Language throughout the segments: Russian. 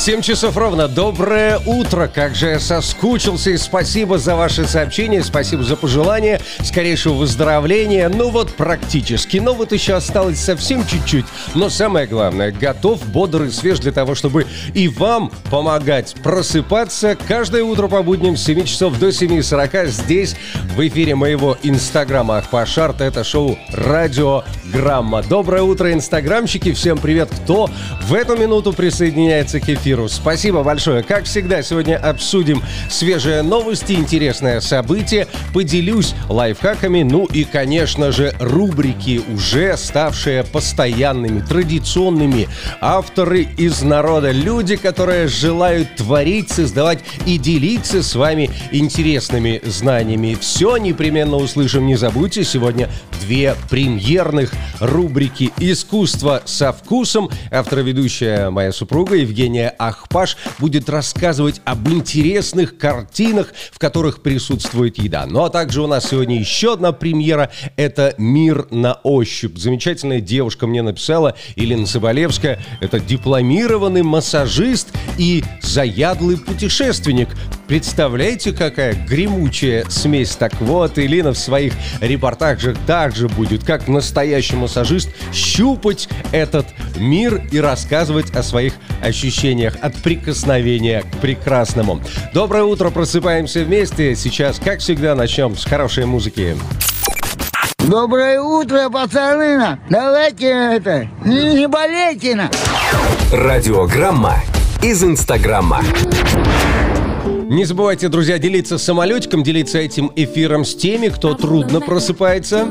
7 часов ровно. Доброе утро. Как же я соскучился. И спасибо за ваши сообщения. Спасибо за пожелания. Скорейшего выздоровления. Ну вот практически. Но вот еще осталось совсем чуть-чуть. Но самое главное, готов, бодр и свеж для того, чтобы и вам помогать просыпаться каждое утро по будням с 7 часов до 7.40 здесь, в эфире моего инстаграма Ахпашарт. Это шоу «Радио Грамма». Доброе утро, инстаграмщики. Всем привет, кто в эту минуту присоединяется к эфиру эфиру. Спасибо большое. Как всегда, сегодня обсудим свежие новости, интересное событие, поделюсь лайфхаками, ну и, конечно же, рубрики, уже ставшие постоянными, традиционными. Авторы из народа, люди, которые желают творить, создавать и делиться с вами интересными знаниями. Все непременно услышим. Не забудьте, сегодня две премьерных рубрики «Искусство со вкусом». Автор-ведущая моя супруга Евгения Ахпаш будет рассказывать об интересных картинах, в которых присутствует еда. Ну а также у нас сегодня еще одна премьера. Это «Мир на ощупь». Замечательная девушка мне написала, Елена Соболевская. Это дипломированный массажист и заядлый путешественник. Представляете, какая гремучая смесь? Так вот, Елена в своих репортажах также будет, как настоящий массажист, щупать этот мир и рассказывать о своих ощущениях от прикосновения к прекрасному. Доброе утро, просыпаемся вместе. Сейчас, как всегда, начнем с хорошей музыки. Доброе утро, пацаны! Давайте это, не болейте на! Радиограмма из Инстаграма. Не забывайте, друзья, делиться самолетиком, делиться этим эфиром с теми, кто трудно просыпается.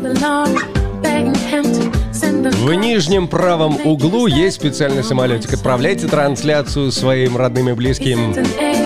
В нижнем правом углу есть специальный самолетик. Отправляйте трансляцию своим родным и близким. Все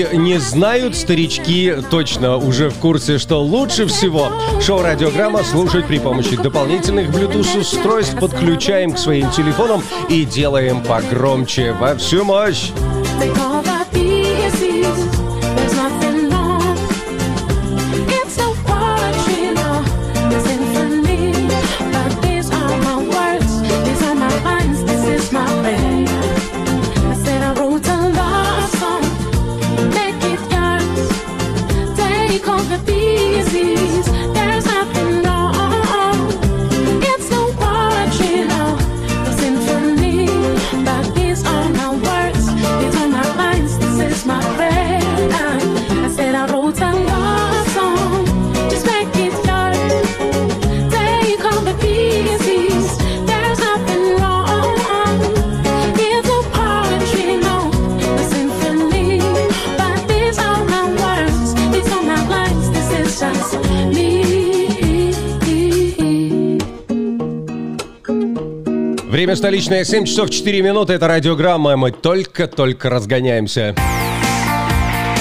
не знают, старички точно уже в курсе, что лучше всего шоу «Радиограмма» слушать при помощи дополнительных Bluetooth-устройств, подключаем к своим телефонам и делаем погромче во всю мощь. Время столичное, 7 часов 4 минуты. Это радиограмма. Мы только-только разгоняемся.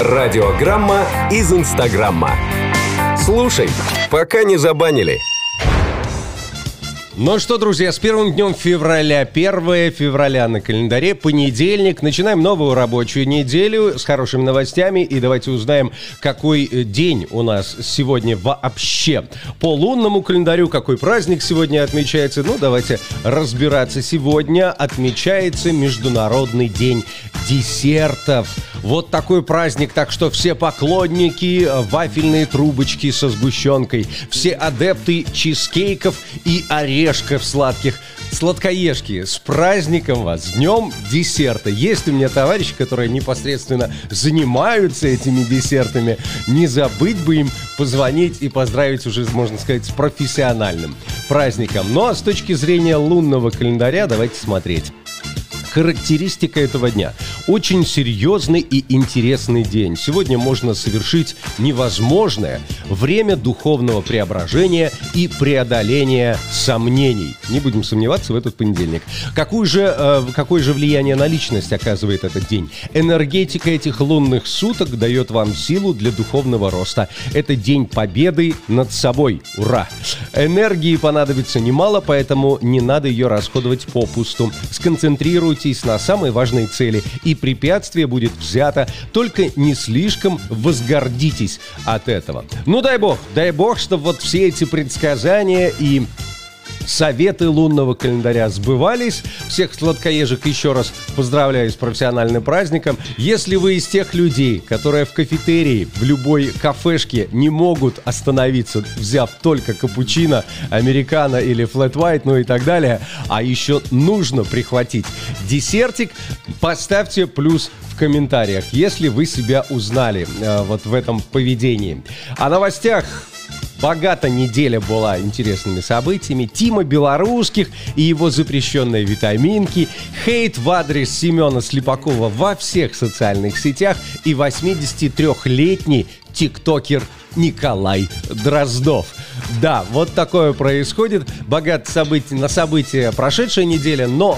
Радиограмма из Инстаграма. Слушай, пока не забанили. Ну что, друзья, с первым днем февраля, 1 февраля на календаре, понедельник. Начинаем новую рабочую неделю с хорошими новостями. И давайте узнаем, какой э, день у нас сегодня вообще. По лунному календарю, какой праздник сегодня отмечается. Ну, давайте разбираться. Сегодня отмечается Международный день десертов. Вот такой праздник, так что все поклонники э, вафельные трубочки со сгущенкой, все адепты чизкейков и орешков сладких, сладкоежки, с праздником вас, с днем десерта. Есть у меня товарищи, которые непосредственно занимаются этими десертами. Не забыть бы им позвонить и поздравить уже, можно сказать, с профессиональным праздником. Ну а с точки зрения лунного календаря давайте смотреть. Характеристика этого дня. Очень серьезный и интересный день. Сегодня можно совершить невозможное время духовного преображения и преодоления сомнений. Не будем сомневаться в этот понедельник. Какую же, э, какое же влияние на личность оказывает этот день? Энергетика этих лунных суток дает вам силу для духовного роста. Это день победы над собой. Ура! Энергии понадобится немало, поэтому не надо ее расходовать попусту. Сконцентрируйтесь Концентрируйтесь на самой важной цели, и препятствие будет взято, только не слишком возгордитесь от этого. Ну дай бог, дай бог, чтобы вот все эти предсказания и советы лунного календаря сбывались. Всех сладкоежек еще раз поздравляю с профессиональным праздником. Если вы из тех людей, которые в кафетерии, в любой кафешке не могут остановиться, взяв только капучино, американо или флэт white, ну и так далее, а еще нужно прихватить десертик, поставьте плюс в комментариях, если вы себя узнали э, вот в этом поведении. О новостях Богата неделя была интересными событиями. Тима Белорусских и его запрещенные витаминки, хейт в адрес Семена Слепакова во всех социальных сетях и 83-летний тиктокер Николай Дроздов. Да, вот такое происходит. Богат событий, на события прошедшей недели, но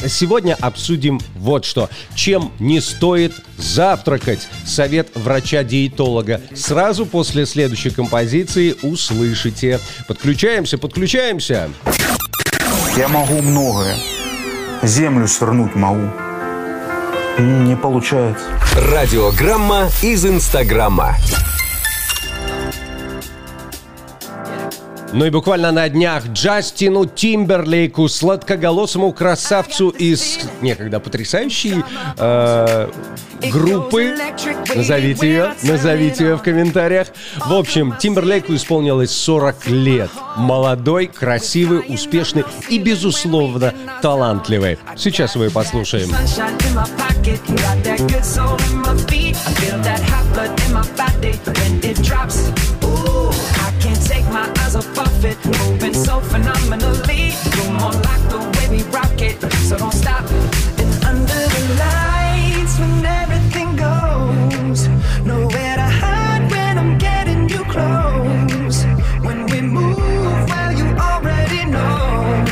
э, сегодня обсудим вот что. Чем не стоит завтракать? Совет врача-диетолога. Сразу после следующей композиции услышите. Подключаемся, подключаемся. Я могу многое. Землю свернуть могу. Не получается. Радиограмма из Инстаграма. Ну и буквально на днях Джастину Тимберлейку, сладкоголосому красавцу из некогда потрясающей э, группы. Назовите ее, назовите ее в комментариях. В общем, Тимберлейку исполнилось 40 лет. Молодой, красивый, успешный и, безусловно, талантливый. Сейчас вы послушаем. Ooh, it. Moving so phenomenally. You're more like the way we rock it. So don't stop. And under the lights, when everything goes, nowhere to hide when I'm getting you close. When we move, well, you already know.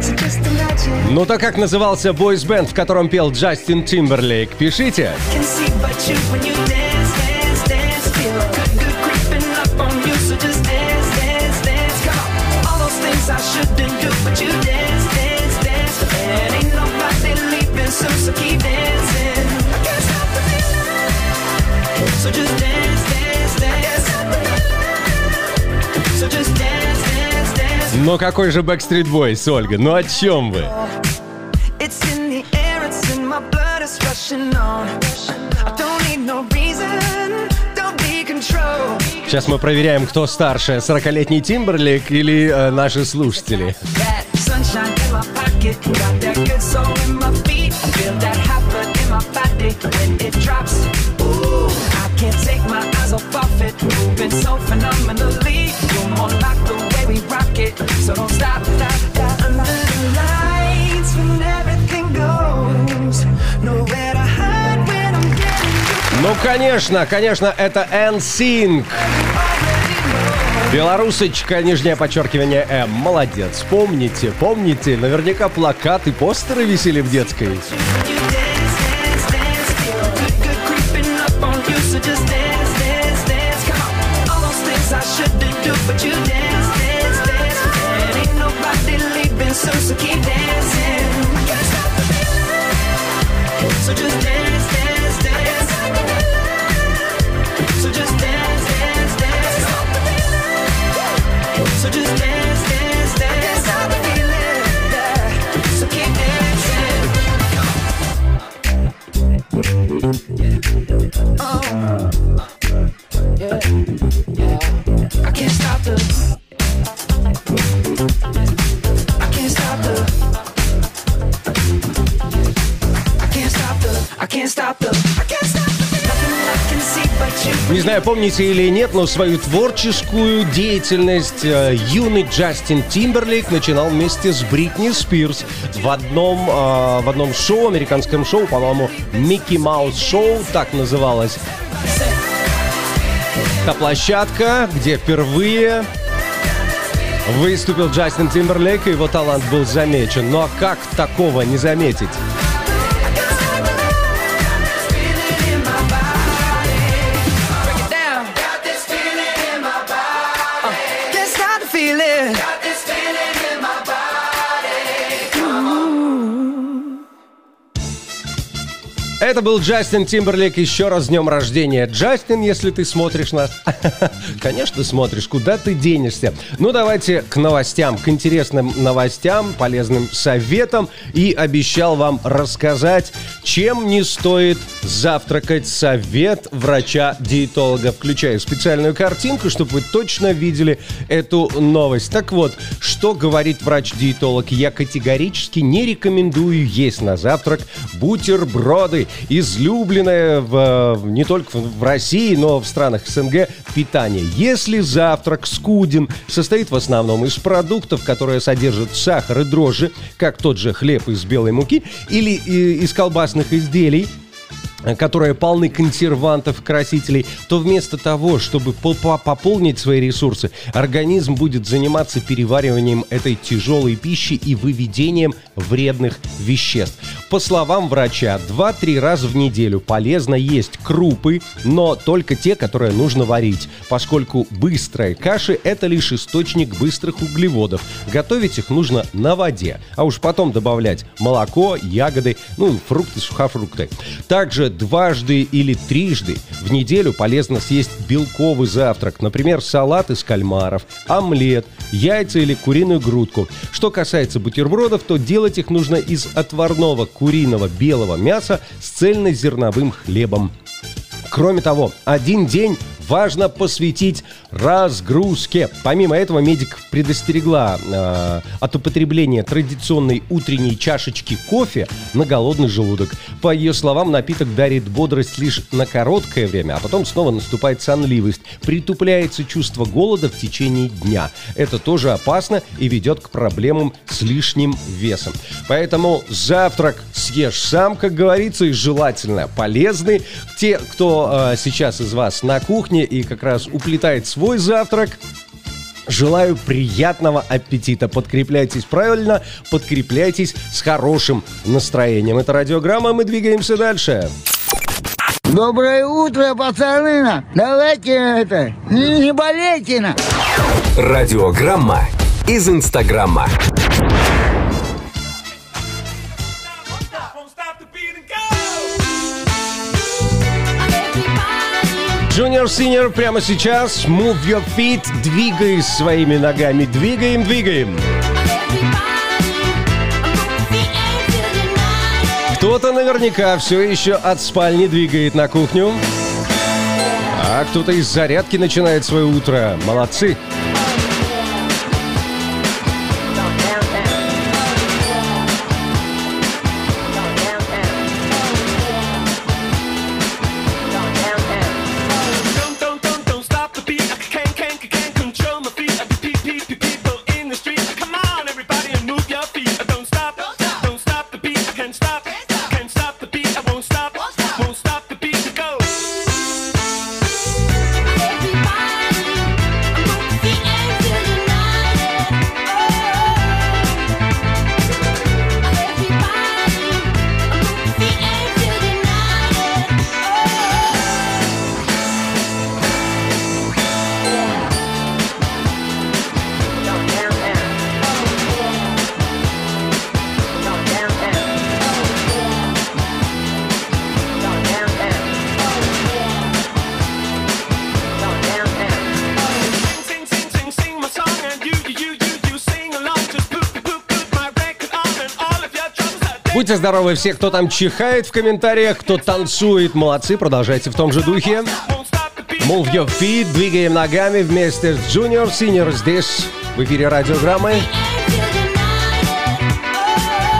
So just imagine. Ну так как назывался бойсбенд, в котором пел Джастин Тимберлейк? Пишите. Can see but you when you dance, Но какой же Backstreet Boys, Ольга? Ну о чем вы? Сейчас мы проверяем, кто старше, 40-летний Тимберлик или э, наши слушатели. Ooh, I can't take my eyes off of it. Moving so phenomenally. It. So don't stop, stop, stop. Under the lights when everything goes. Nowhere to hide when I'm getting. Ну, конечно, конечно, это NSYNC. Белорусочка, нижнее подчеркивание М. Молодец. Помните, помните, наверняка плакаты, постеры висели в детской. Знаю, помните или нет, но свою творческую деятельность э, юный Джастин Тимберлейк начинал вместе с Бритни Спирс в одном, э, в одном шоу, американском шоу, по-моему, Микки Маус Шоу, так называлось. Та площадка, где впервые выступил Джастин Тимберлейк, и его талант был замечен. Ну а как такого не заметить? Это был Джастин Тимберлейк. Еще раз днем рождения. Джастин, если ты смотришь нас. Конечно, смотришь. Куда ты денешься? Ну, давайте к новостям, к интересным новостям, полезным советам. И обещал вам рассказать, чем не стоит завтракать совет врача-диетолога. Включаю специальную картинку, чтобы вы точно видели эту новость. Так вот, что говорит врач-диетолог? Я категорически не рекомендую есть на завтрак бутерброды. Излюбленное в, не только в России, но в странах СНГ питание. Если завтрак скуден, состоит в основном из продуктов, которые содержат сахар и дрожжи, как тот же хлеб из белой муки, или э, из колбасных изделий, которые полны консервантов, красителей, то вместо того, чтобы по- по- пополнить свои ресурсы, организм будет заниматься перевариванием этой тяжелой пищи и выведением вредных веществ. По словам врача, 2-3 раза в неделю полезно есть крупы, но только те, которые нужно варить, поскольку быстрые каши – это лишь источник быстрых углеводов. Готовить их нужно на воде, а уж потом добавлять молоко, ягоды, ну, фрукты, сухофрукты. Также дважды или трижды в неделю полезно съесть белковый завтрак, например, салат из кальмаров, омлет, яйца или куриную грудку. Что касается бутербродов, то делать их нужно из отварного куриного белого мяса с цельнозерновым хлебом. Кроме того, один день важно посвятить разгрузке. Помимо этого, медик предостерегла э, от употребления традиционной утренней чашечки кофе на голодный желудок. По ее словам, напиток дарит бодрость лишь на короткое время, а потом снова наступает сонливость. Притупляется чувство голода в течение дня. Это тоже опасно и ведет к проблемам с лишним весом. Поэтому завтрак съешь сам, как говорится, и желательно полезный. Те, кто э, сейчас из вас на кухне и как раз уплетает свой завтрак, Желаю приятного аппетита. Подкрепляйтесь правильно, подкрепляйтесь с хорошим настроением. Это радиограмма, мы двигаемся дальше. Доброе утро, пацаны! на. Давайте это, не, не болейте на. Радиограмма из Инстаграма. Junior Senior прямо сейчас. Move your feet. Двигай своими ногами. Двигаем, двигаем. Кто-то наверняка все еще от спальни двигает на кухню. А кто-то из зарядки начинает свое утро. Молодцы. Don't, Будьте здоровы все, кто там чихает в комментариях, кто танцует. Молодцы, продолжайте в том же духе. Move your feet, двигаем ногами вместе с Junior Senior здесь, в эфире радиограммы.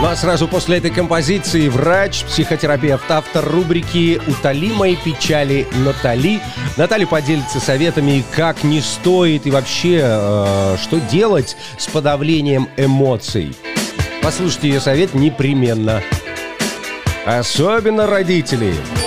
Ну а сразу после этой композиции врач, психотерапевт, автор рубрики «Утоли мои печали» Натали. Наталья поделится советами, как не стоит и вообще, э, что делать с подавлением эмоций. Послушайте ее совет непременно. Особенно родители. stop,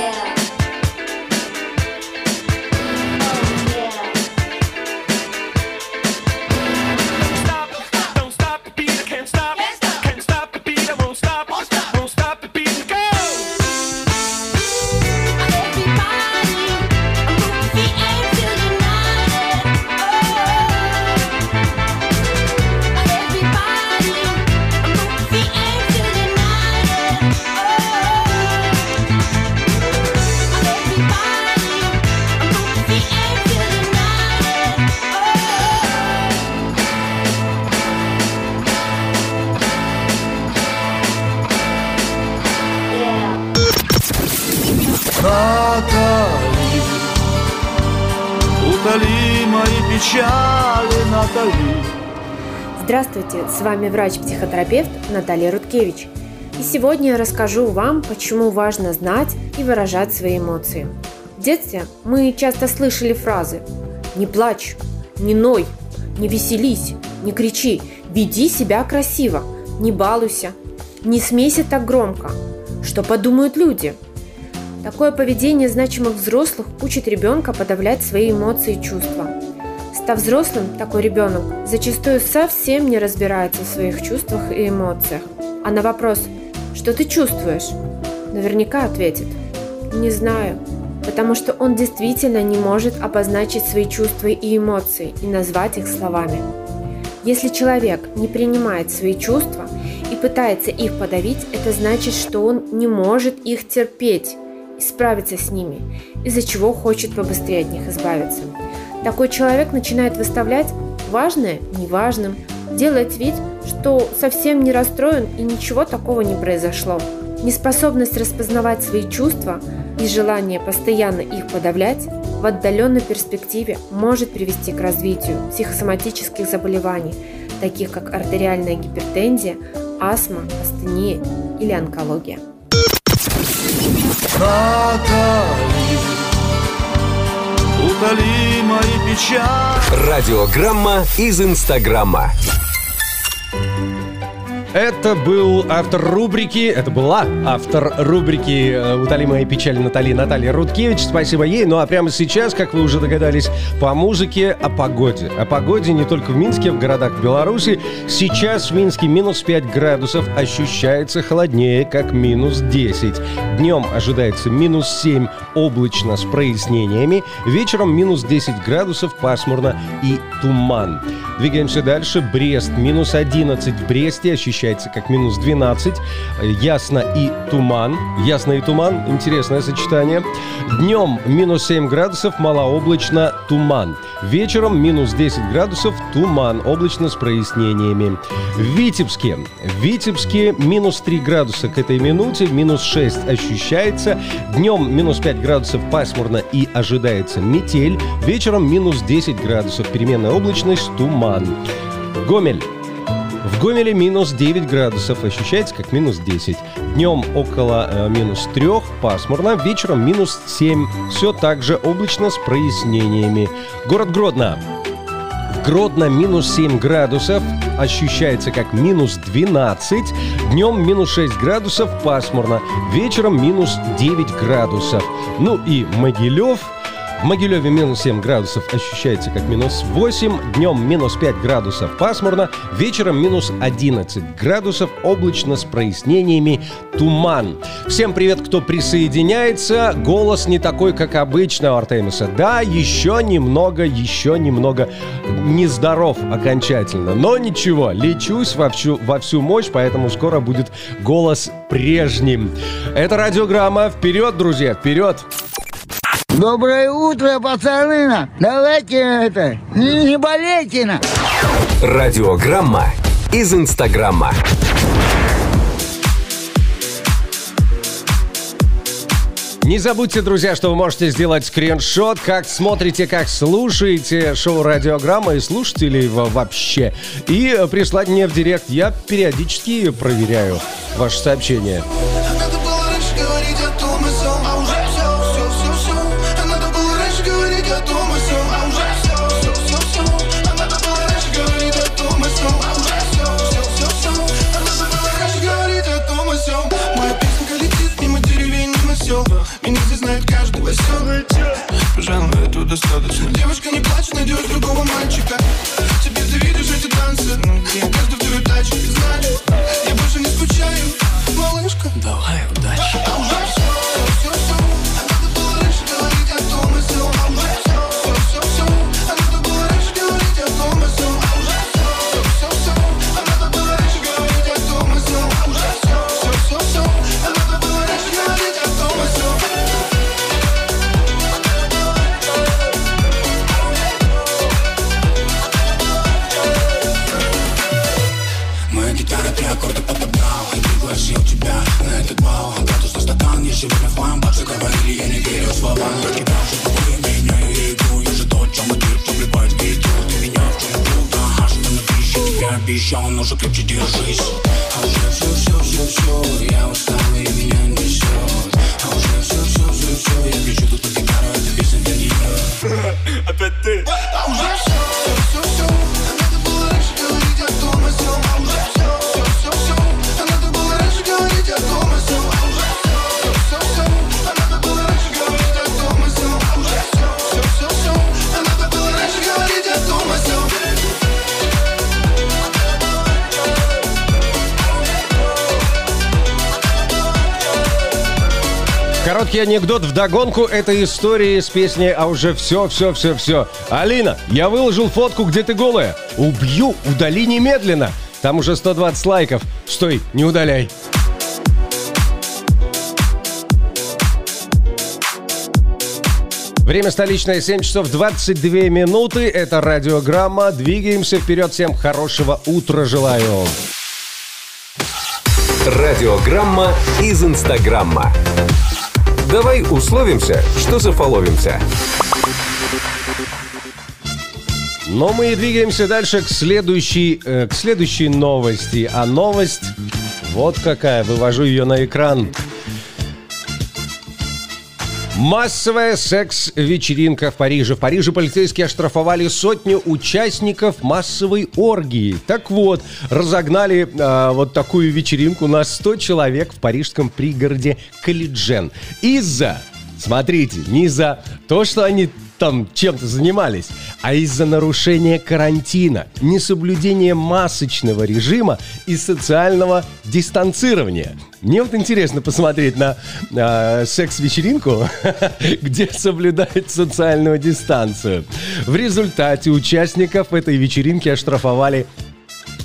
печали, Натали. Здравствуйте, с вами врач-психотерапевт Наталья Рудкевич. И сегодня я расскажу вам, почему важно знать и выражать свои эмоции. В детстве мы часто слышали фразы «Не плачь», «Не ной», «Не веселись», «Не кричи», «Веди себя красиво», «Не балуйся», «Не смейся так громко», «Что подумают люди», Такое поведение значимых взрослых учит ребенка подавлять свои эмоции и чувства. Став взрослым, такой ребенок зачастую совсем не разбирается в своих чувствах и эмоциях. А на вопрос «Что ты чувствуешь?» наверняка ответит «Не знаю», потому что он действительно не может обозначить свои чувства и эмоции и назвать их словами. Если человек не принимает свои чувства и пытается их подавить, это значит, что он не может их терпеть и справиться с ними, из-за чего хочет побыстрее от них избавиться. Такой человек начинает выставлять важное неважным, делает вид, что совсем не расстроен и ничего такого не произошло. Неспособность распознавать свои чувства и желание постоянно их подавлять в отдаленной перспективе может привести к развитию психосоматических заболеваний, таких как артериальная гипертензия, астма, астения или онкология. Натали, утоли мои печали. Радиограмма из Инстаграма. Это был автор рубрики, это была автор рубрики э, «Утоли мои печали» Натали Наталья Рудкевич. Спасибо ей. Ну а прямо сейчас, как вы уже догадались, по музыке о погоде. О погоде не только в Минске, в городах Беларуси. Сейчас в Минске минус 5 градусов, ощущается холоднее, как минус 10. Днем ожидается минус 7, облачно с прояснениями. Вечером минус 10 градусов, пасмурно и туман. Двигаемся дальше. Брест минус 11 в Бресте, ощущается как минус 12. Ясно и туман. Ясно и туман. Интересное сочетание. Днем минус 7 градусов, малооблачно, туман. Вечером минус 10 градусов, туман, облачно с прояснениями. В Витебске. В Витебске минус 3 градуса к этой минуте, минус 6 ощущается. Днем минус 5 градусов пасмурно и ожидается метель. Вечером минус 10 градусов, переменная облачность, туман. Гомель. В Гомеле минус 9 градусов, ощущается как минус 10. Днем около э, минус 3, пасмурно, вечером минус 7. Все так же облачно с прояснениями. Город Гродно. Гродно минус 7 градусов, ощущается как минус 12. Днем минус 6 градусов, пасмурно. Вечером минус 9 градусов. Ну и Могилев. В Могилеве минус 7 градусов ощущается как минус 8, днем минус 5 градусов пасмурно, вечером минус 11 градусов, облачно с прояснениями, туман. Всем привет, кто присоединяется. Голос не такой, как обычно у Артемиса. Да, еще немного, еще немного нездоров окончательно. Но ничего, лечусь во всю, во всю мощь, поэтому скоро будет голос прежним. Это радиограмма. Вперед, друзья, вперед! Доброе утро, пацаны! Давайте это, не, не болейте на. Радиограмма из Инстаграма. Не забудьте, друзья, что вы можете сделать скриншот, как смотрите, как слушаете шоу «Радиограмма» и слушаете ли его вообще. И прислать мне в директ. Я периодически проверяю ваши сообщения. Пожалуй, этого достаточно. Девушка, не плачь, найдешь другого мальчика. Теперь ты видишь эти танцы. Каждый второй тачке, значит, я больше не скучаю, малышка. Давай, обещал, но же Короткий анекдот в догонку этой истории с песней «А уже все, все, все, все». Алина, я выложил фотку, где ты голая. Убью, удали немедленно. Там уже 120 лайков. Стой, не удаляй. Время столичное 7 часов 22 минуты. Это радиограмма. Двигаемся вперед. Всем хорошего утра желаю. Радиограмма из Инстаграмма. Давай условимся, что зафоловимся. Но мы двигаемся дальше к следующей, э, к следующей новости. А новость вот какая. Вывожу ее на экран. Массовая секс-вечеринка в Париже. В Париже полицейские оштрафовали сотню участников массовой оргии. Так вот, разогнали а, вот такую вечеринку на 100 человек в парижском пригороде Калиджен. Из-за, смотрите, не за то, что они там чем-то занимались, а из-за нарушения карантина, несоблюдения масочного режима и социального дистанцирования. Мне вот интересно посмотреть на э, секс-вечеринку, где соблюдают социальную дистанцию. В результате участников этой вечеринки оштрафовали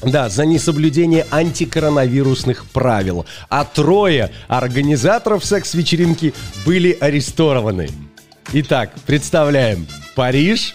да, за несоблюдение антикоронавирусных правил. А трое организаторов секс-вечеринки были арестованы. Итак, представляем. Париж,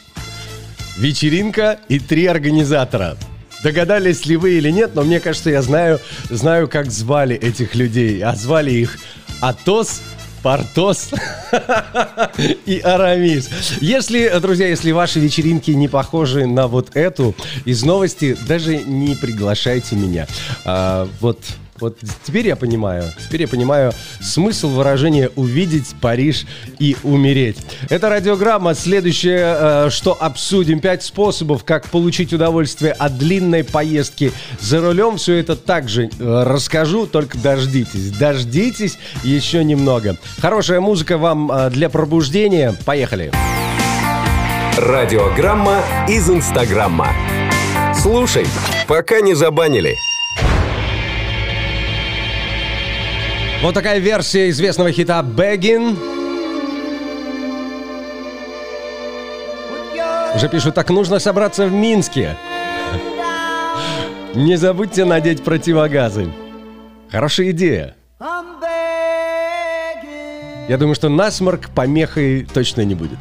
вечеринка и три организатора. Догадались ли вы или нет, но мне кажется, я знаю, знаю, как звали этих людей. А звали их Атос, Портос и Арамис. Если, друзья, если ваши вечеринки не похожи на вот эту из новости, даже не приглашайте меня. А, вот вот теперь я понимаю, теперь я понимаю смысл выражения «увидеть Париж и умереть». Это радиограмма. Следующее, э, что обсудим. Пять способов, как получить удовольствие от длинной поездки за рулем. Все это также э, расскажу, только дождитесь. Дождитесь еще немного. Хорошая музыка вам э, для пробуждения. Поехали. Радиограмма из Инстаграмма. Слушай, пока не забанили. Вот такая версия известного хита «Begging». Уже пишут, так нужно собраться в Минске. Не забудьте надеть противогазы. Хорошая идея. Я думаю, что насморк помехой точно не будет.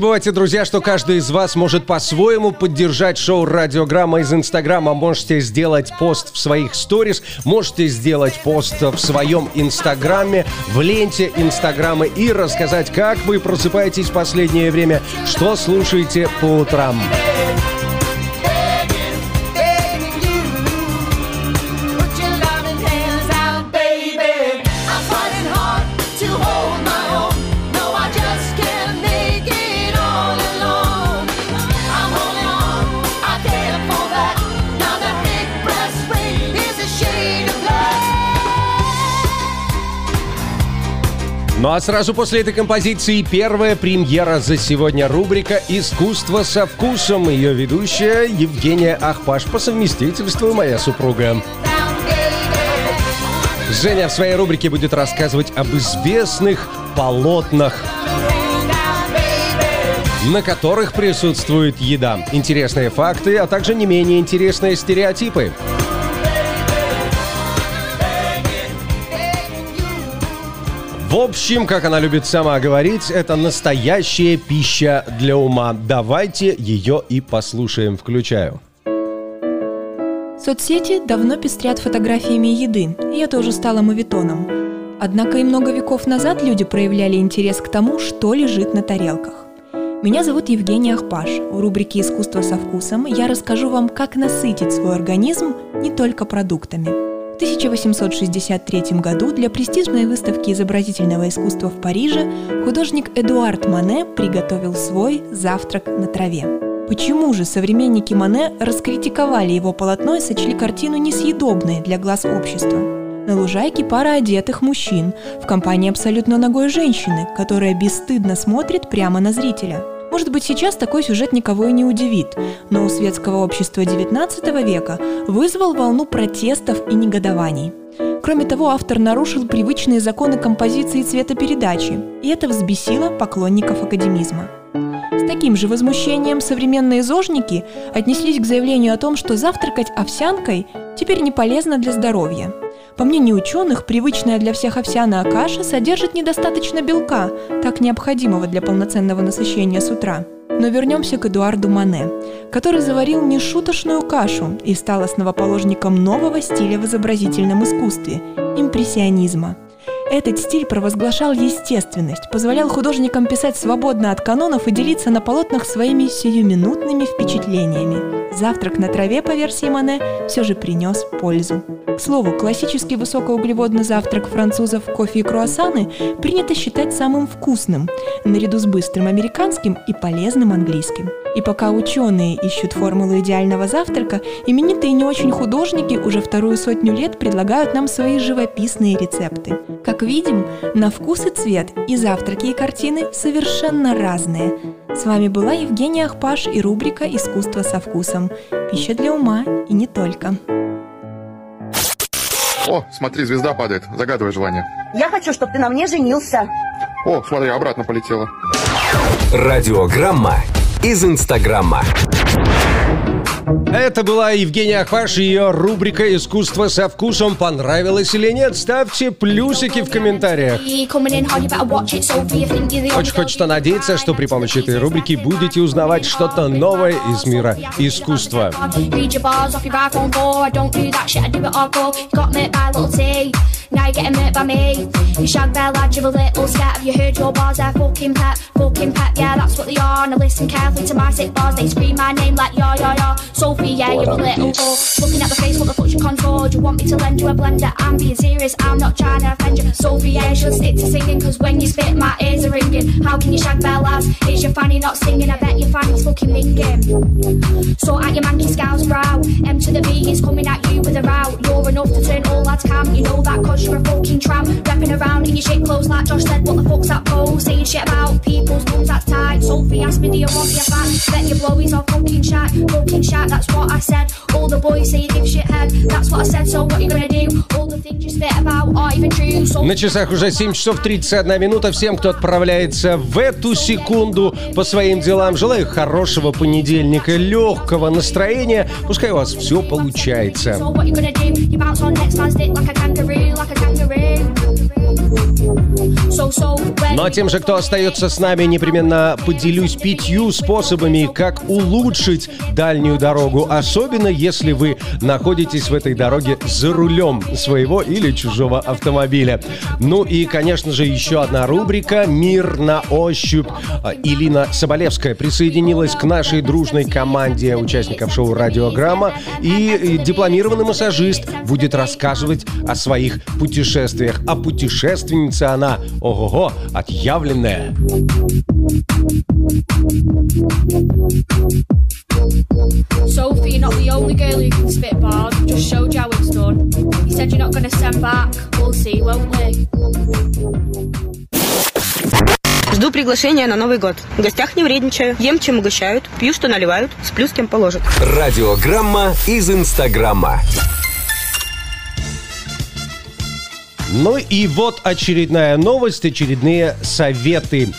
Забывайте, друзья, что каждый из вас может по-своему поддержать шоу «Радиограмма» из Инстаграма. Можете сделать пост в своих сторис, можете сделать пост в своем Инстаграме, в ленте Инстаграма и рассказать, как вы просыпаетесь в последнее время, что слушаете по утрам. Ну а сразу после этой композиции первая премьера за сегодня рубрика «Искусство со вкусом». Ее ведущая Евгения Ахпаш по совместительству моя супруга. Женя в своей рубрике будет рассказывать об известных полотнах, на которых присутствует еда, интересные факты, а также не менее интересные стереотипы. В общем, как она любит сама говорить, это настоящая пища для ума. Давайте ее и послушаем. Включаю. Соцсети давно пестрят фотографиями еды, и это уже стало мовитоном. Однако и много веков назад люди проявляли интерес к тому, что лежит на тарелках. Меня зовут Евгения Ахпаш. В рубрике «Искусство со вкусом» я расскажу вам, как насытить свой организм не только продуктами. В 1863 году для престижной выставки изобразительного искусства в Париже художник Эдуард Мане приготовил свой «Завтрак на траве». Почему же современники Мане раскритиковали его полотно и сочли картину несъедобной для глаз общества? На лужайке пара одетых мужчин в компании абсолютно ногой женщины, которая бесстыдно смотрит прямо на зрителя – может быть, сейчас такой сюжет никого и не удивит, но у светского общества XIX века вызвал волну протестов и негодований. Кроме того, автор нарушил привычные законы композиции и цветопередачи, и это взбесило поклонников академизма. С таким же возмущением современные зожники отнеслись к заявлению о том, что завтракать овсянкой теперь не полезно для здоровья – по мнению ученых, привычная для всех овсяная каша содержит недостаточно белка, так необходимого для полноценного насыщения с утра. Но вернемся к Эдуарду Мане, который заварил нешуточную кашу и стал основоположником нового стиля в изобразительном искусстве – импрессионизма. Этот стиль провозглашал естественность, позволял художникам писать свободно от канонов и делиться на полотнах своими сиюминутными впечатлениями. Завтрак на траве, по версии Мане, все же принес пользу. К слову, классический высокоуглеводный завтрак французов кофе и круассаны принято считать самым вкусным, наряду с быстрым американским и полезным английским. И пока ученые ищут формулу идеального завтрака, именитые не очень художники уже вторую сотню лет предлагают нам свои живописные рецепты. Как видим, на вкус и цвет и завтраки, и картины совершенно разные. С вами была Евгения Ахпаш и рубрика «Искусство со вкусом». Пища для ума и не только. О, смотри, звезда падает. Загадывай желание. Я хочу, чтобы ты на мне женился. О, смотри, обратно полетела. Радиограмма из Инстаграма. Это была Евгения Ахваш и ее рубрика «Искусство со вкусом». Понравилось или нет? Ставьте плюсики в комментариях. Очень хочется надеяться, что при помощи этой рубрики будете узнавать что-то новое из мира искусства. Now you're getting hurt by me. You shag bear lad, you're a little scat. Have you heard your bars? They're fucking pet, fucking pet. Yeah, that's what they are. Now listen carefully to my sick bars. They scream my name like yo yo yo. Sophie, yeah, you're a little whore. Looking at the face, what the fuck's your contour? Do you want me to lend you a blender? I'm being serious, I'm not trying to offend you. Sophie, yeah, should stick to singing. Cause when you spit, my ears are ringing. How can you shag bear lads? Is your fanny not singing? I bet your fanny's fucking minging. So at your manky scowl's brow. M to the B is coming at you with a row. You're enough to turn all lads camp. You know that cause you're a fucking tramp. Rapping around in your shit clothes like Josh said. What the fuck's that pole? Saying shit about people's mums, that's tight. Sophie asked me, do you want your fat? Bet your blowies are fucking shat. Fucking shat, that's what I said. All the boys say you give shit head. That's what I said, so what you gonna do? All the things you spit about are even true. So На часах уже 7 часов 31 минута. Всем, кто отправляется в эту секунду по своим делам, желаю хорошего понедельника, легкого настроения. Пускай у вас все получается. So what you gonna do? You bounce on next man's dick like a kangaroo, like I'm the rain. Ну а тем же, кто остается с нами, непременно поделюсь пятью способами, как улучшить дальнюю дорогу, особенно если вы находитесь в этой дороге за рулем своего или чужого автомобиля. Ну и, конечно же, еще одна рубрика «Мир на ощупь». Илина Соболевская присоединилась к нашей дружной команде участников шоу «Радиограмма», и дипломированный массажист будет рассказывать о своих путешествиях. А путешественница она, ого-го, отъявленная. Sophie, you're not the only girl who can spit bars. Just showed you how it's done. You said you're not going to send back. We'll see, won't we? Жду приглашения на Новый год. В гостях не вредничаю. Ем, чем угощают. Пью, что наливают. Сплю, с кем положат. Радиограмма из Инстаграма. Ну и вот очередная новость, очередные советы.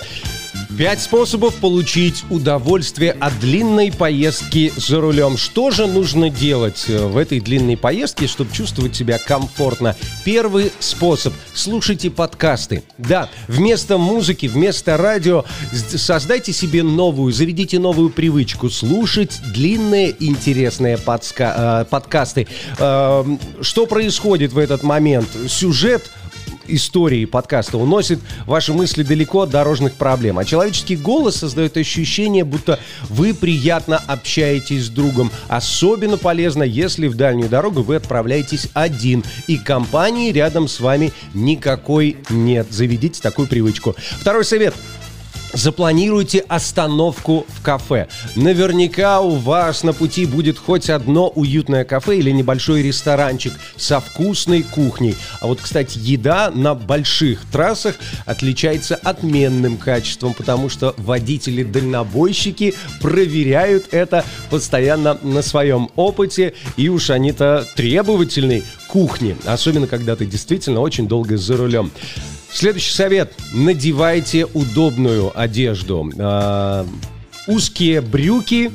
Пять способов получить удовольствие от длинной поездки за рулем. Что же нужно делать э, в этой длинной поездке, чтобы чувствовать себя комфортно? Первый способ. Слушайте подкасты. Да, вместо музыки, вместо радио создайте себе новую, заведите новую привычку. Слушать длинные интересные подска- э, подкасты. Эм, Что происходит в этот момент? Сюжет истории подкаста уносит ваши мысли далеко от дорожных проблем. А человеческий голос создает ощущение, будто вы приятно общаетесь с другом. Особенно полезно, если в дальнюю дорогу вы отправляетесь один, и компании рядом с вами никакой нет. Заведите такую привычку. Второй совет. Запланируйте остановку в кафе. Наверняка у вас на пути будет хоть одно уютное кафе или небольшой ресторанчик со вкусной кухней. А вот, кстати, еда на больших трассах отличается отменным качеством, потому что водители-дальнобойщики проверяют это постоянно на своем опыте, и уж они-то требовательны к кухне, особенно когда ты действительно очень долго за рулем. Следующий совет. Надевайте удобную одежду. А, узкие брюки,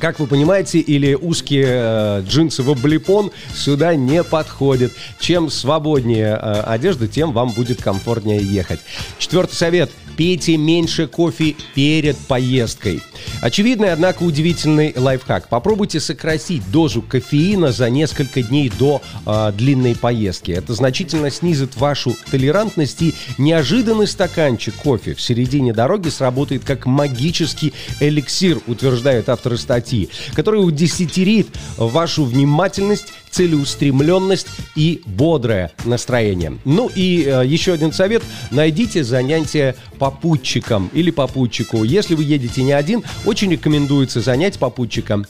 как вы понимаете, или узкие э, джинсы в облепон сюда не подходят. Чем свободнее э, одежда, тем вам будет комфортнее ехать. Четвертый совет. Пейте меньше кофе перед поездкой. Очевидный, однако, удивительный лайфхак. Попробуйте сократить дозу кофеина за несколько дней до э, длинной поездки. Это значительно снизит вашу толерантность и неожиданный стаканчик кофе в середине дороги сработает как магический эликсир, утверждают авторы статьи, который удесятерит вашу внимательность, целеустремленность и бодрое настроение. Ну и э, еще один совет. Найдите занятие попутчиком или попутчику. Если вы едете не один, очень рекомендуется занять попутчиком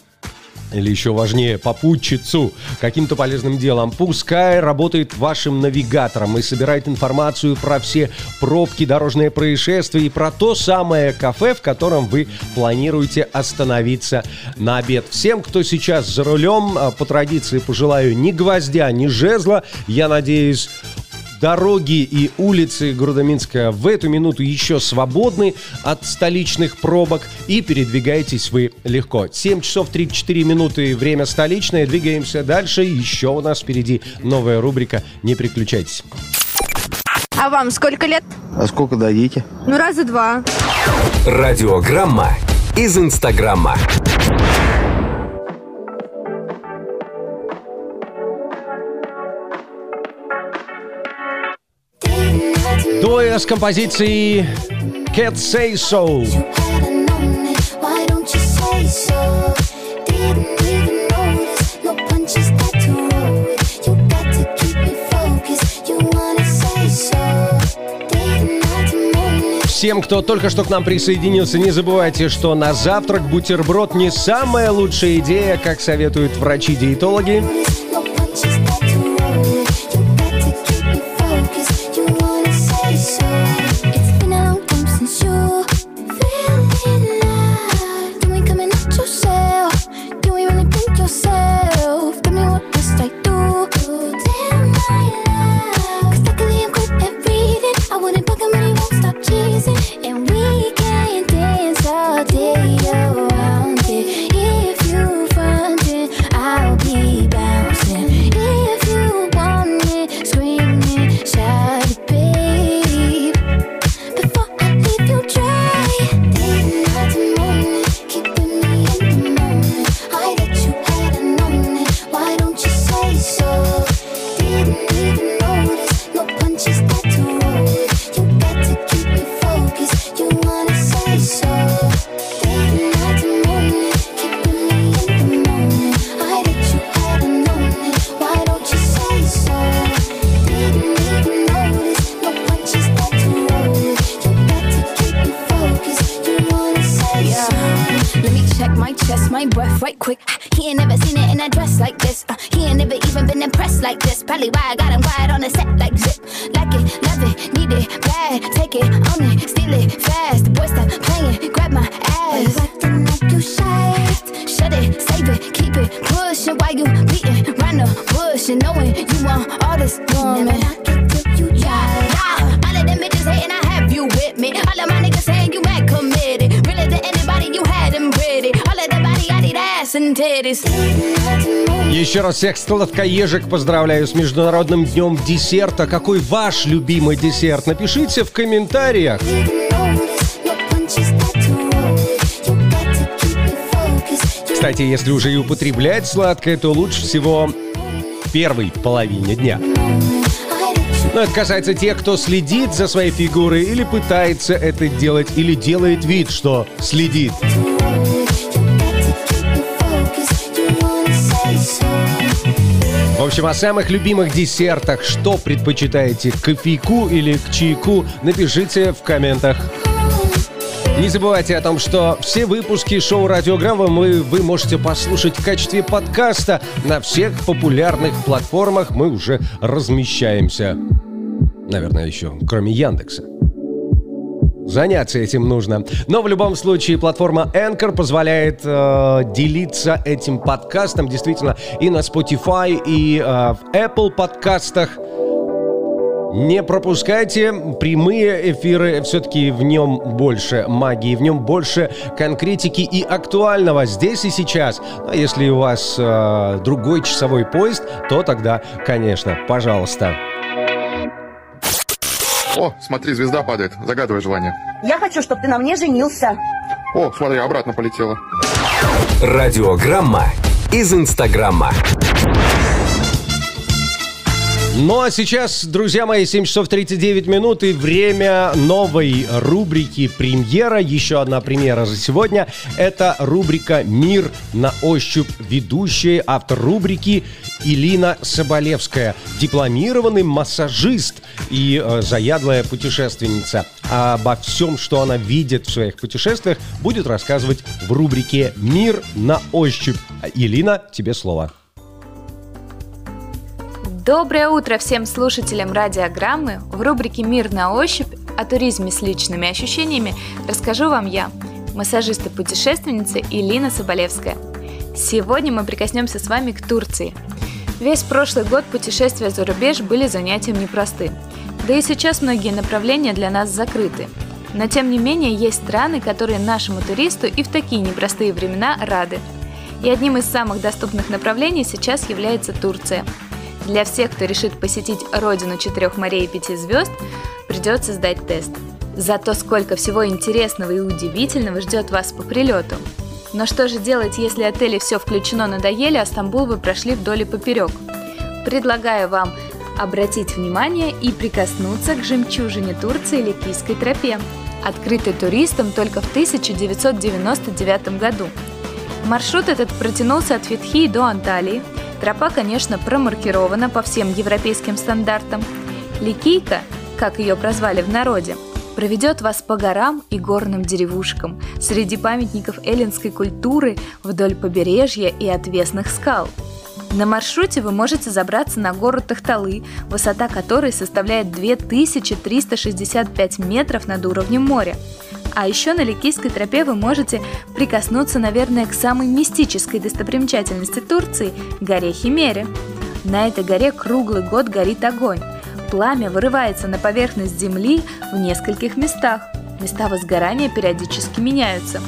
или еще важнее, попутчицу каким-то полезным делом. Пускай работает вашим навигатором и собирает информацию про все пробки, дорожные происшествия и про то самое кафе, в котором вы планируете остановиться на обед. Всем, кто сейчас за рулем, а, по традиции пожелаю ни гвоздя, ни жезла. Я надеюсь, Дороги и улицы города Минска в эту минуту еще свободны от столичных пробок и передвигаетесь вы легко. 7 часов 34 минуты время столичное. Двигаемся дальше. Еще у нас впереди новая рубрика «Не переключайтесь». А вам сколько лет? А сколько дадите? Ну, раза два. Радиограмма из Инстаграма. So? Didn't have to moan it. Всем, кто только что к нам присоединился, не забывайте, что на завтрак бутерброд не самая лучшая идея, как советуют врачи-диетологи. Еще раз всех сладкоежек поздравляю с Международным днем десерта. Какой ваш любимый десерт? Напишите в комментариях. Кстати, если уже и употреблять сладкое, то лучше всего в первой половине дня. Но это касается тех, кто следит за своей фигурой или пытается это делать, или делает вид, что следит. В общем, о самых любимых десертах, что предпочитаете, к кофейку или к чайку, напишите в комментах. Не забывайте о том, что все выпуски шоу «Радиограмма» мы, вы можете послушать в качестве подкаста на всех популярных платформах. Мы уже размещаемся. Наверное, еще кроме Яндекса. Заняться этим нужно. Но в любом случае платформа Anchor позволяет э, делиться этим подкастом действительно и на Spotify, и э, в Apple подкастах. Не пропускайте прямые эфиры, все-таки в нем больше магии, в нем больше конкретики и актуального здесь и сейчас. А если у вас э, другой часовой поезд, то тогда, конечно, пожалуйста. О, смотри, звезда падает. Загадывай желание. Я хочу, чтобы ты на мне женился. О, смотри, обратно полетела. Радиограмма из Инстаграма. Ну а сейчас, друзья мои, 7 часов 39 минут и время новой рубрики «Премьера». Еще одна премьера за сегодня. Это рубрика «Мир на ощупь». Ведущая, автор рубрики Илина Соболевская. Дипломированный массажист и э, заядлая путешественница. Обо всем, что она видит в своих путешествиях, будет рассказывать в рубрике «Мир на ощупь». Илина, тебе слово. Доброе утро всем слушателям радиограммы. В рубрике «Мир на ощупь» о туризме с личными ощущениями расскажу вам я, массажист и путешественница Илина Соболевская. Сегодня мы прикоснемся с вами к Турции. Весь прошлый год путешествия за рубеж были занятием непростым. Да и сейчас многие направления для нас закрыты. Но тем не менее есть страны, которые нашему туристу и в такие непростые времена рады. И одним из самых доступных направлений сейчас является Турция – для всех, кто решит посетить родину четырех морей и пяти звезд, придется сдать тест. Зато сколько всего интересного и удивительного ждет вас по прилету. Но что же делать, если отели все включено надоели, а Стамбул вы прошли вдоль и поперек? Предлагаю вам обратить внимание и прикоснуться к жемчужине Турции Ликийской тропе, открытой туристам только в 1999 году. Маршрут этот протянулся от Фетхии до Анталии, Тропа, конечно, промаркирована по всем европейским стандартам. Ликийка, как ее прозвали в народе, проведет вас по горам и горным деревушкам, среди памятников эллинской культуры, вдоль побережья и отвесных скал. На маршруте вы можете забраться на гору Тахталы, высота которой составляет 2365 метров над уровнем моря – а еще на Ликийской тропе вы можете прикоснуться, наверное, к самой мистической достопримечательности Турции – горе Химере. На этой горе круглый год горит огонь. Пламя вырывается на поверхность земли в нескольких местах. Места возгорания периодически меняются.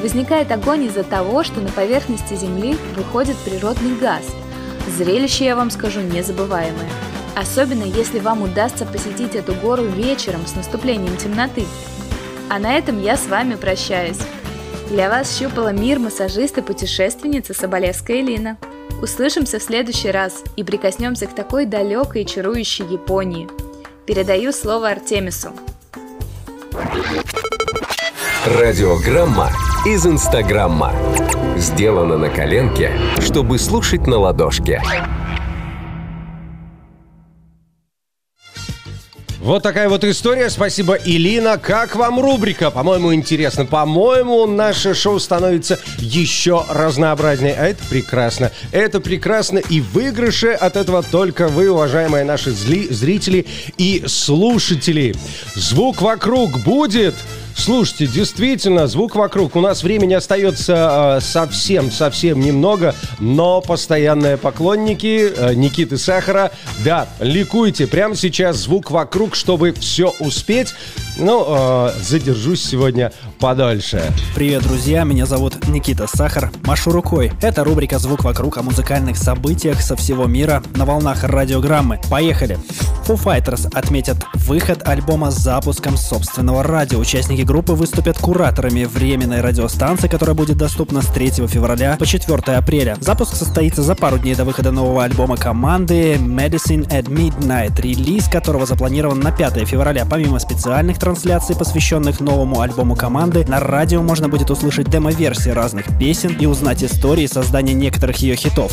Возникает огонь из-за того, что на поверхности земли выходит природный газ. Зрелище, я вам скажу, незабываемое. Особенно если вам удастся посетить эту гору вечером с наступлением темноты. А на этом я с вами прощаюсь. Для вас щупала мир массажист и путешественница Соболевская Элина. Услышимся в следующий раз и прикоснемся к такой далекой и чарующей Японии. Передаю слово Артемису. Радиограмма из Инстаграмма. Сделано на коленке, чтобы слушать на ладошке. Вот такая вот история. Спасибо, Илина. Как вам рубрика? По-моему, интересно. По-моему, наше шоу становится еще разнообразнее. А это прекрасно. Это прекрасно. И выигрыши от этого только вы, уважаемые наши зли- зрители и слушатели. Звук вокруг будет. Слушайте, действительно, звук вокруг. У нас времени остается совсем-совсем немного, но постоянные поклонники э, Никиты Сахара, да, ликуйте. Прямо сейчас звук вокруг, чтобы все успеть. Ну, э, задержусь сегодня подольше. Привет, друзья, меня зовут Никита Сахар. Машу рукой. Это рубрика «Звук вокруг» о музыкальных событиях со всего мира на волнах радиограммы. Поехали! Foo Fighters отметят выход альбома с запуском собственного радио. Участники группы выступят кураторами временной радиостанции, которая будет доступна с 3 февраля по 4 апреля. Запуск состоится за пару дней до выхода нового альбома команды Medicine at Midnight, релиз которого запланирован на 5 февраля. Помимо специальных трансляций, посвященных новому альбому команды, на радио можно будет услышать демо-версии разных песен и узнать истории создания некоторых ее хитов.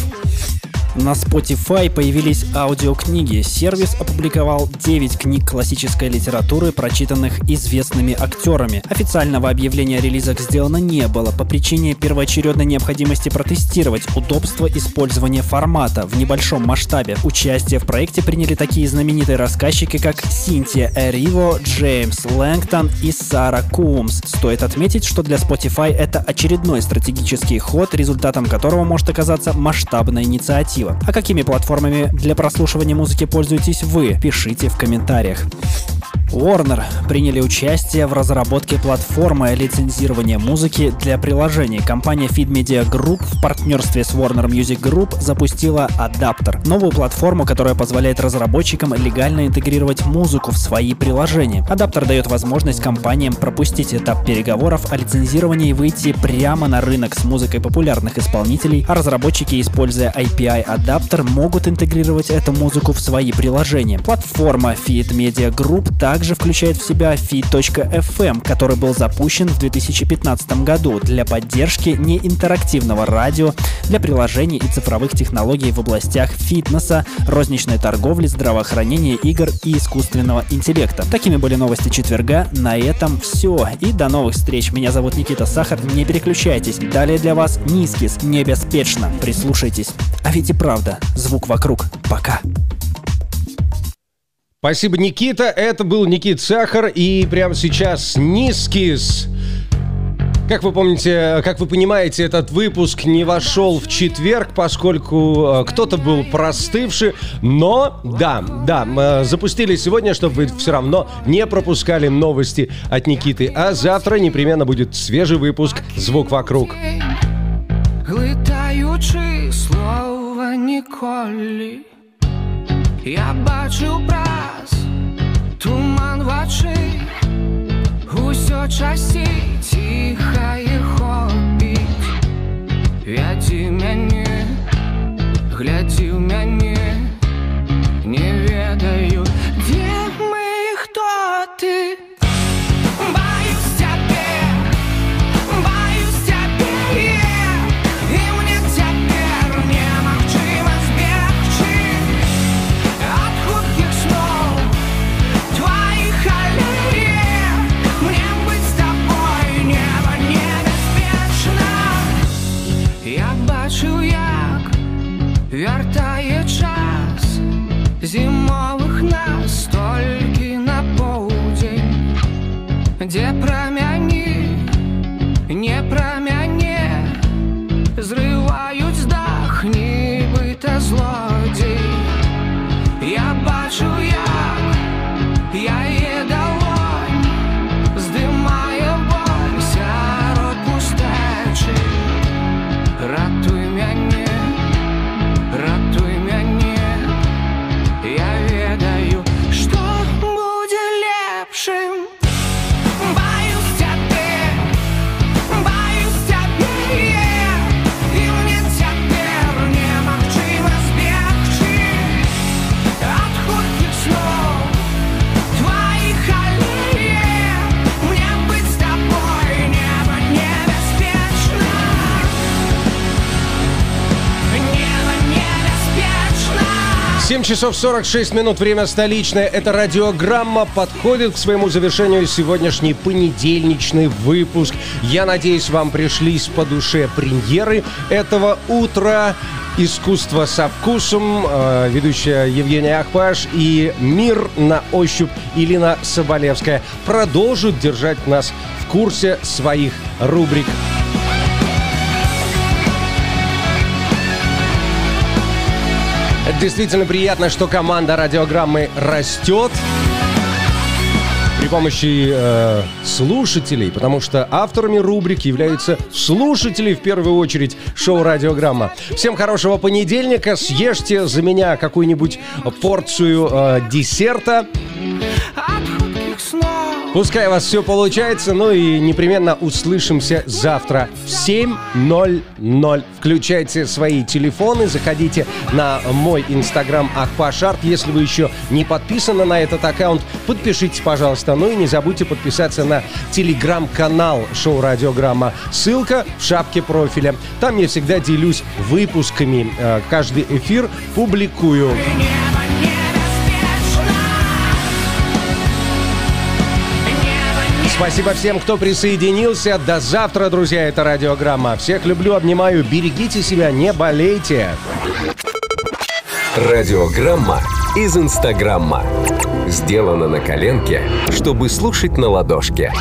На Spotify появились аудиокниги. Сервис опубликовал 9 книг классической литературы, прочитанных известными актерами. Официального объявления о релизах сделано не было по причине первоочередной необходимости протестировать удобство использования формата в небольшом масштабе. Участие в проекте приняли такие знаменитые рассказчики, как Синтия Эриво, Джеймс Лэнгтон и Сара Кумс. Стоит отметить, что для Spotify это очередной стратегический ход, результатом которого может оказаться масштабная инициатива. А какими платформами для прослушивания музыки пользуетесь вы? Пишите в комментариях. Warner приняли участие в разработке платформы лицензирования музыки для приложений. Компания Feed Media Group в партнерстве с Warner Music Group запустила адаптер, новую платформу, которая позволяет разработчикам легально интегрировать музыку в свои приложения. Адаптер дает возможность компаниям пропустить этап переговоров о лицензировании и выйти прямо на рынок с музыкой популярных исполнителей, а разработчики, используя API-адаптер, могут интегрировать эту музыку в свои приложения. Платформа Feed Media Group также также включает в себя Feed.fm, который был запущен в 2015 году для поддержки неинтерактивного радио для приложений и цифровых технологий в областях фитнеса, розничной торговли, здравоохранения, игр и искусственного интеллекта. Такими были новости четверга. На этом все. И до новых встреч. Меня зовут Никита Сахар. Не переключайтесь. Далее для вас Нискис. Небеспечно. Прислушайтесь. А ведь и правда. Звук вокруг. Пока. Спасибо, Никита. Это был Никит Сахар. И прямо сейчас Нискис. Как вы помните, как вы понимаете, этот выпуск не вошел в четверг, поскольку э, кто-то был простывший. Но, да, да, мы запустили сегодня, чтобы вы все равно не пропускали новости от Никиты. А завтра непременно будет свежий выпуск «Звук вокруг». Глитаючи слово ніколи Я бачу праз туман в очі Усьо часі тихає хобіць Вядзі мяне, глядзі ў мяне Не ведаю, дзе мы і хто ты Часов 46 минут, время столичное. Это радиограмма подходит к своему завершению сегодняшний понедельничный выпуск. Я надеюсь, вам пришлись по душе премьеры этого утра. Искусство со вкусом, э, ведущая Евгения Ахпаш и Мир на ощупь Илина Соболевская продолжат держать нас в курсе своих рубрик. Это действительно приятно, что команда радиограммы растет при помощи э, слушателей, потому что авторами рубрик являются слушатели в первую очередь шоу «Радиограмма». Всем хорошего понедельника, съешьте за меня какую-нибудь порцию э, десерта. Пускай у вас все получается, ну и непременно услышимся завтра в 7.00. Включайте свои телефоны, заходите на мой инстаграм Ахпашарт. Если вы еще не подписаны на этот аккаунт, подпишитесь, пожалуйста. Ну и не забудьте подписаться на телеграм-канал шоу «Радиограмма». Ссылка в шапке профиля. Там я всегда делюсь выпусками. Э, Каждый эфир публикую. Спасибо всем, кто присоединился. До завтра, друзья, это радиограмма. Всех люблю, обнимаю. Берегите себя, не болейте. Радиограмма из Инстаграмма. Сделано на коленке, чтобы слушать на ладошке.